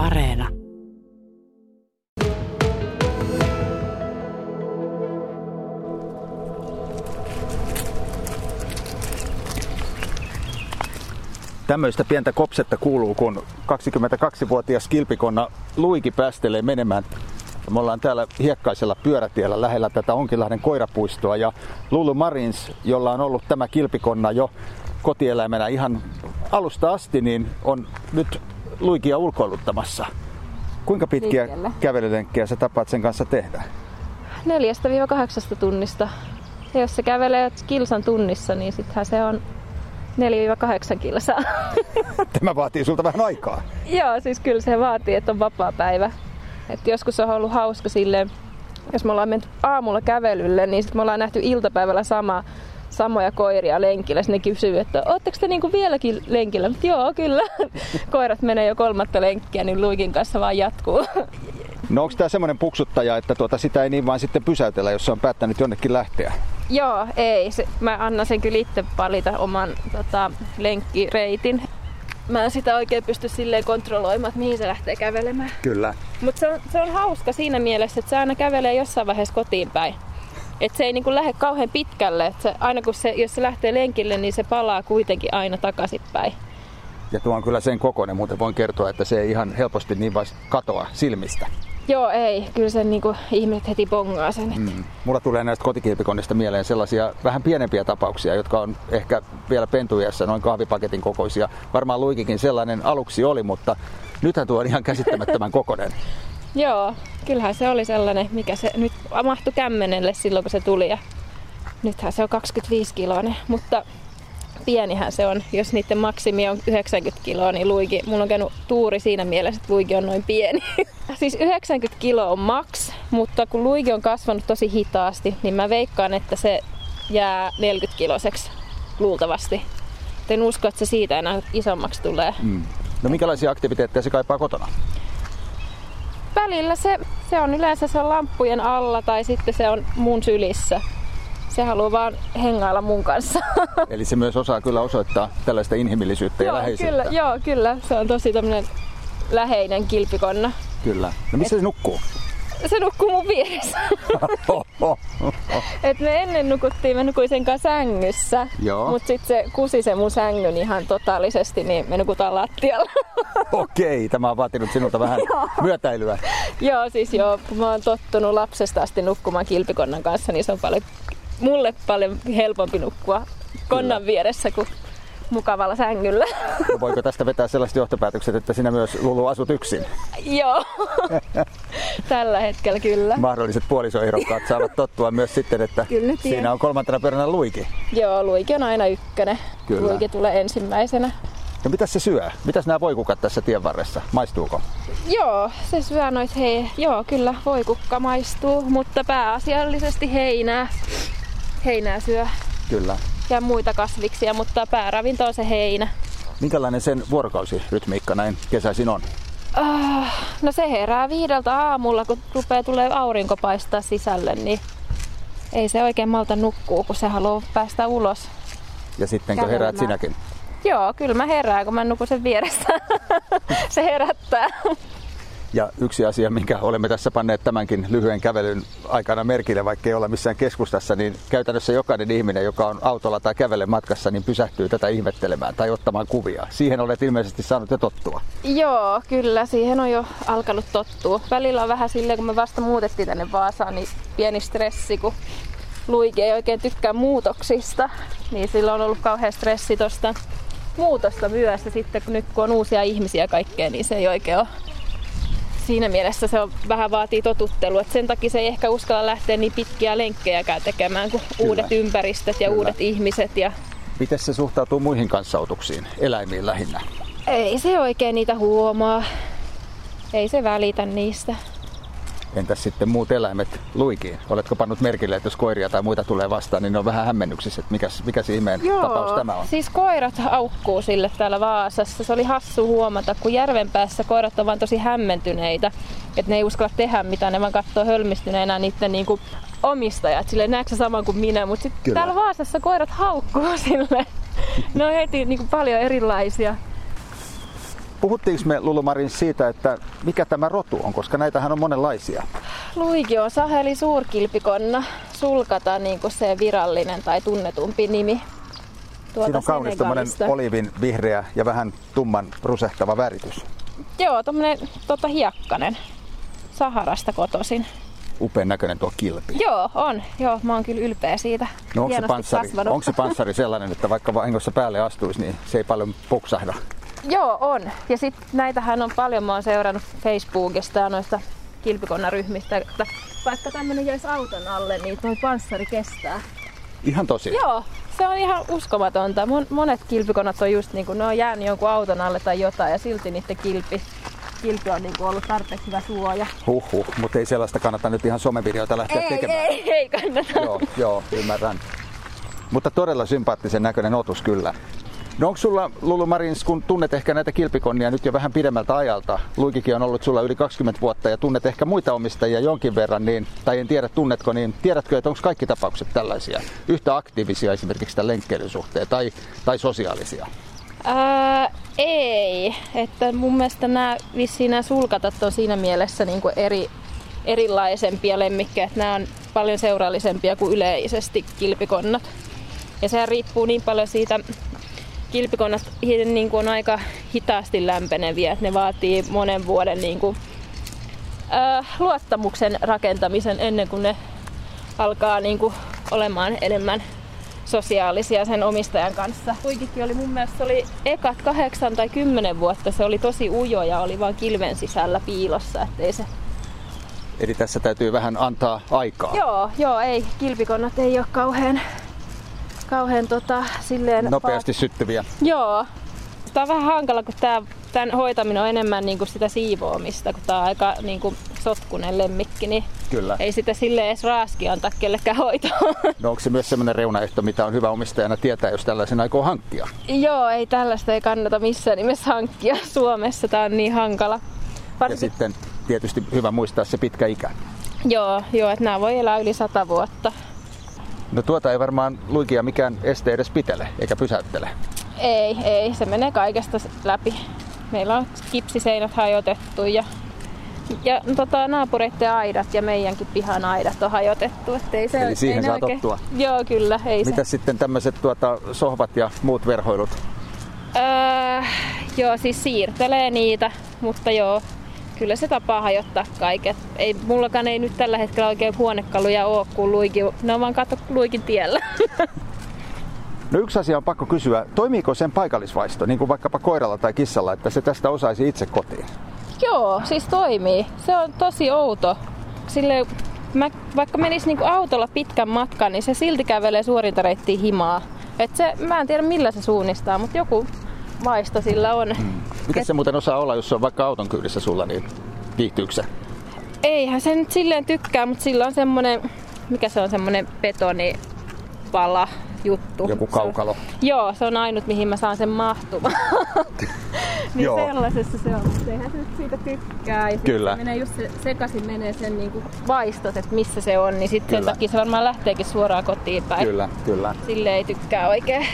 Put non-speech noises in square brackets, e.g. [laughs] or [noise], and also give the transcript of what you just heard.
Areena. Tämmöistä pientä kopsetta kuuluu, kun 22-vuotias kilpikonna Luiki päästelee menemään. Me ollaan täällä hiekkaisella pyörätiellä lähellä tätä Onkilahden koirapuistoa ja Lulu Marins, jolla on ollut tämä kilpikonna jo kotieläimenä ihan alusta asti, niin on nyt Luikia ulkoiluttamassa. Kuinka pitkiä Liikkeelle. kävelylenkkejä sä tapaat sen kanssa tehdä? Neljästä viiva kahdeksasta tunnista. Ja jos se kävelee kilsan tunnissa, niin sittenhän se on 4-8 kilsaa. [laughs] Tämä vaatii sulta vähän aikaa. Joo, siis kyllä se vaatii, että on vapaa päivä. Et joskus on ollut hauska silleen, jos me ollaan menty aamulla kävelylle, niin sitten me ollaan nähty iltapäivällä sama, samoja koiria lenkillä. Sitten ne kysyy, että ootteko te niinku vieläkin lenkillä? Mut joo, kyllä. [laughs] Koirat menee jo kolmatta lenkkiä, niin Luikin kanssa vaan jatkuu. [laughs] No onko tämä semmoinen puksuttaja, että tuota, sitä ei niin vaan sitten pysäytellä, jos se on päättänyt jonnekin lähteä? Joo, ei. Se, mä annan sen kyllä itse valita oman tota, lenkkireitin. Mä en sitä oikein pysty silleen kontrolloimaan, että mihin se lähtee kävelemään. Kyllä. Mutta se on, se on hauska siinä mielessä, että se aina kävelee jossain vaiheessa kotiin päin. Et se ei niinku lähde kauhean pitkälle. Et se, aina kun se, jos se lähtee lenkille, niin se palaa kuitenkin aina takaisinpäin. Ja tuo on kyllä sen kokoinen, muuten voin kertoa, että se ei ihan helposti niin vasta katoa silmistä. Joo, ei. Kyllä sen niinku, ihmiset heti bongaa sen. Mm. Mm. Mulla tulee näistä kotikilpikonnista mieleen sellaisia vähän pienempiä tapauksia, jotka on ehkä vielä pentuiassa noin kahvipaketin kokoisia. Varmaan Luikikin sellainen aluksi oli, mutta nythän tuo on ihan käsittämättömän kokoinen. [laughs] Joo, kyllähän se oli sellainen, mikä se nyt mahtui kämmenelle silloin, kun se tuli. Ja nythän se on 25 kiloinen, mutta pienihän se on. Jos niiden maksimi on 90 kiloa, niin luiki, mulla on käynyt tuuri siinä mielessä, että luiki on noin pieni. [laughs] siis 90 kiloa on maks, mutta kun luiki on kasvanut tosi hitaasti, niin mä veikkaan, että se jää 40 kiloseksi luultavasti. En usko, että se siitä enää isommaksi tulee. Mm. No minkälaisia aktiviteetteja se kaipaa kotona? Välillä se, se on yleensä se on lamppujen alla tai sitten se on mun sylissä. Se haluaa vaan hengailla mun kanssa. [laughs] Eli se myös osaa kyllä osoittaa tällaista inhimillisyyttä ja joo, läheisyyttä. kyllä, joo, kyllä. Se on tosi tämmönen läheinen kilpikonna. kyllä. No missä se nukkuu? Se nukkuu mun vieressä. [laughs] Et me ennen nukuttiin, mä nukuin sen kanssa sängyssä. Joo. Mut sit se kusi se mun sängyn ihan totaalisesti, niin me nukutaan lattialla. [laughs] Okei, tämä on vaatinut sinulta vähän [laughs] myötäilyä. Joo, siis joo, mä oon tottunut lapsesta asti nukkumaan kilpikonnan kanssa, niin se on paljon, mulle paljon helpompi nukkua konnan vieressä kuin mukavalla sängyllä. No voiko tästä vetää sellaiset johtopäätökset, että sinä myös Lulu asut yksin? joo, tällä hetkellä kyllä. Mahdolliset puolisoehdokkaat saavat tottua myös sitten, että Kyllä siinä on kolmantena peränä Luiki. Joo, luiki on aina ykkönen. Kyllä. Luiki tulee ensimmäisenä. No mitäs se syö? Mitäs nämä voikukat tässä tien varressa? Maistuuko? Joo, se syö noit hei. Joo, kyllä voi kukka maistuu, mutta pääasiallisesti heinää. Heinää syö Kyllä. Ja muita kasviksia, mutta pääravinto on se heinä. Minkälainen sen vuorokausirytmiikka näin kesäisin on? Ah, no se herää viideltä aamulla, kun rupeaa tulee aurinko paistaa sisälle, niin ei se oikein malta nukkuu, kun se haluaa päästä ulos. Ja sittenkö heräät Kävelemään. sinäkin? Joo, kyllä mä herään, kun mä nukun sen vieressä. [laughs] se herättää. Ja yksi asia, minkä olemme tässä panneet tämänkin lyhyen kävelyn aikana merkille, vaikka ei olla missään keskustassa, niin käytännössä jokainen ihminen, joka on autolla tai kävellen matkassa, niin pysähtyy tätä ihmettelemään tai ottamaan kuvia. Siihen olet ilmeisesti saanut jo tottua. Joo, kyllä, siihen on jo alkanut tottua. Välillä on vähän silleen, kun me vasta muutettiin tänne Vaasaan, niin pieni stressi, kun Luiki ei oikein tykkää muutoksista, niin sillä on ollut kauhean stressi tosta muutosta myös. Ja sitten kun nyt kun on uusia ihmisiä kaikkea, niin se ei oikein ole siinä mielessä se on, vähän vaatii totuttelua. Et sen takia se ei ehkä uskalla lähteä niin pitkiä lenkkejäkään tekemään kuin Kyllä. uudet ympäristöt ja Kyllä. uudet ihmiset. Ja Miten se suhtautuu muihin kanssautuksiin, eläimiin lähinnä? ei se oikein niitä huomaa. Ei se välitä niistä. Entäs sitten muut eläimet luikiin? Oletko pannut merkille, että jos koiria tai muita tulee vastaan, niin ne on vähän hämmennyksissä, että mikäs, mikä se ihmeen tapaus tämä on? siis koirat aukkuu sille täällä Vaasassa. Se oli hassu huomata, kun järven päässä koirat on vaan tosi hämmentyneitä. Että ne ei uskalla tehdä mitään, ne vaan katsoo hölmistyneenä niiden niinku omistajat. Sille näetkö saman kuin minä, mutta sitten täällä Vaasassa koirat haukkuu sille. Ne on heti niinku paljon erilaisia. Puhuttiinko me Lulumarin siitä, että mikä tämä rotu on, koska näitähän on monenlaisia? Luiki on saheli suurkilpikonna. Sulkata niin kuin se virallinen tai tunnetumpi nimi. Tuota Siinä on kaunis olivin vihreä ja vähän tumman rusehtava väritys. Joo, tommonen tota, hiekkanen. Saharasta kotosin. Upean näköinen tuo kilpi. Joo, on. Joo, mä oon kyllä ylpeä siitä. No onko se, panssari, onko se panssari sellainen, että vaikka vahingossa päälle astuisi, niin se ei paljon puksahda? Joo, on. Ja sitten näitähän on paljon, mä oon seurannut Facebookista ja noista kilpikonnaryhmistä, että vaikka tämmönen jäisi auton alle, niin tuo panssari kestää. Ihan tosi? Joo, se on ihan uskomatonta. Monet kilpikonnat on just niin kuin, ne on jäänyt jonkun auton alle tai jotain ja silti niiden kilpi, kilpi on niin kuin ollut tarpeeksi hyvä suoja. Huhhuh, mutta ei sellaista kannata nyt ihan somevideoita lähteä ei, tekemään. Ei, ei kannata. Joo, joo, ymmärrän. Mutta todella sympaattisen näköinen otus kyllä. No onko sulla, Lulu Marins, kun tunnet ehkä näitä kilpikonnia nyt jo vähän pidemmältä ajalta, Luikikin on ollut sulla yli 20 vuotta ja tunnet ehkä muita omistajia jonkin verran, niin, tai en tiedä tunnetko, niin tiedätkö, että onko kaikki tapaukset tällaisia, yhtä aktiivisia esimerkiksi tämän lenkkeilyn suhteen tai, tai sosiaalisia? Ää, ei, että mun mielestä nämä vissiin nämä sulkatat on siinä mielessä niin kuin eri, erilaisempia lemmikkejä, että nämä on paljon seurallisempia kuin yleisesti kilpikonnat. Ja sehän riippuu niin paljon siitä kilpikonnat niin kuin on aika hitaasti lämpeneviä, että ne vaatii monen vuoden niin kuin, äh, luottamuksen rakentamisen ennen kuin ne alkaa niin kuin, olemaan enemmän sosiaalisia sen omistajan kanssa. Kuikikin oli mun mielestä oli ekat kahdeksan tai kymmenen vuotta, se oli tosi ujo ja oli vaan kilven sisällä piilossa, ettei se Eli tässä täytyy vähän antaa aikaa. Joo, joo, ei. Kilpikonnat ei ole kauhean kauhean tota, silleen... Nopeasti syttyviä. Joo. Tämä on vähän hankala, kun tämä, tämän hoitaminen on enemmän niin kuin sitä siivoamista, kun tämä on aika niin kuin sotkunen lemmikki, niin Kyllä. ei sitä sille edes raaski antaa kellekään hoitoa. No onko se myös sellainen reunaehto, mitä on hyvä omistajana tietää, jos tällaisen aikoo hankkia? Joo, ei tällaista ei kannata missään nimessä hankkia Suomessa. Tämä on niin hankala. Varsin... Ja sitten tietysti hyvä muistaa se pitkä ikä. Joo, joo että nämä voi elää yli sata vuotta. No tuota ei varmaan luikia mikään este edes pitele eikä pysäyttele. Ei, ei. Se menee kaikesta läpi. Meillä on kipsiseinät hajotettu ja, ja tota, naapureiden aidat ja meidänkin pihan aidat on hajotettu. Ettei se, Eli siihen ei saa oikein... tottua. Joo, kyllä. Ei Mitä se. sitten tämmöiset tuota, sohvat ja muut verhoilut? Öö, joo, siis siirtelee niitä, mutta joo, kyllä se tapaa hajottaa kaiket. Ei, mullakaan ei nyt tällä hetkellä oikein huonekaluja ole, kun luikin, ne on vaan katso luikin tiellä. [laughs] No yksi asia on pakko kysyä, toimiiko sen paikallisvaisto, niin kuin vaikkapa koiralla tai kissalla, että se tästä osaisi itse kotiin? Joo, siis toimii. Se on tosi outo. Sille, mä, vaikka menis niinku autolla pitkän matkan, niin se silti kävelee suorinta reittiä himaa. Et se, mä en tiedä millä se suunnistaa, mutta joku vaisto sillä on. Hmm. Miten se muuten osaa olla, jos se on vaikka auton kyydissä sulla, niin viihtyykö se? Eihän se nyt silleen tykkää, mutta sillä on semmonen, mikä se on semmonen betonipala juttu. Joku kaukalo. Se on, joo, se on ainut mihin mä saan sen mahtumaan. [laughs] niin joo. sellaisessa se on. Eihän se nyt siitä tykkää. Ja Kyllä. Se menee just se, sekaisin menee sen niinku vaistot, että missä se on, niin sitten sen takia se varmaan lähteekin suoraan kotiin päin. Kyllä, kyllä. Sille ei tykkää oikein.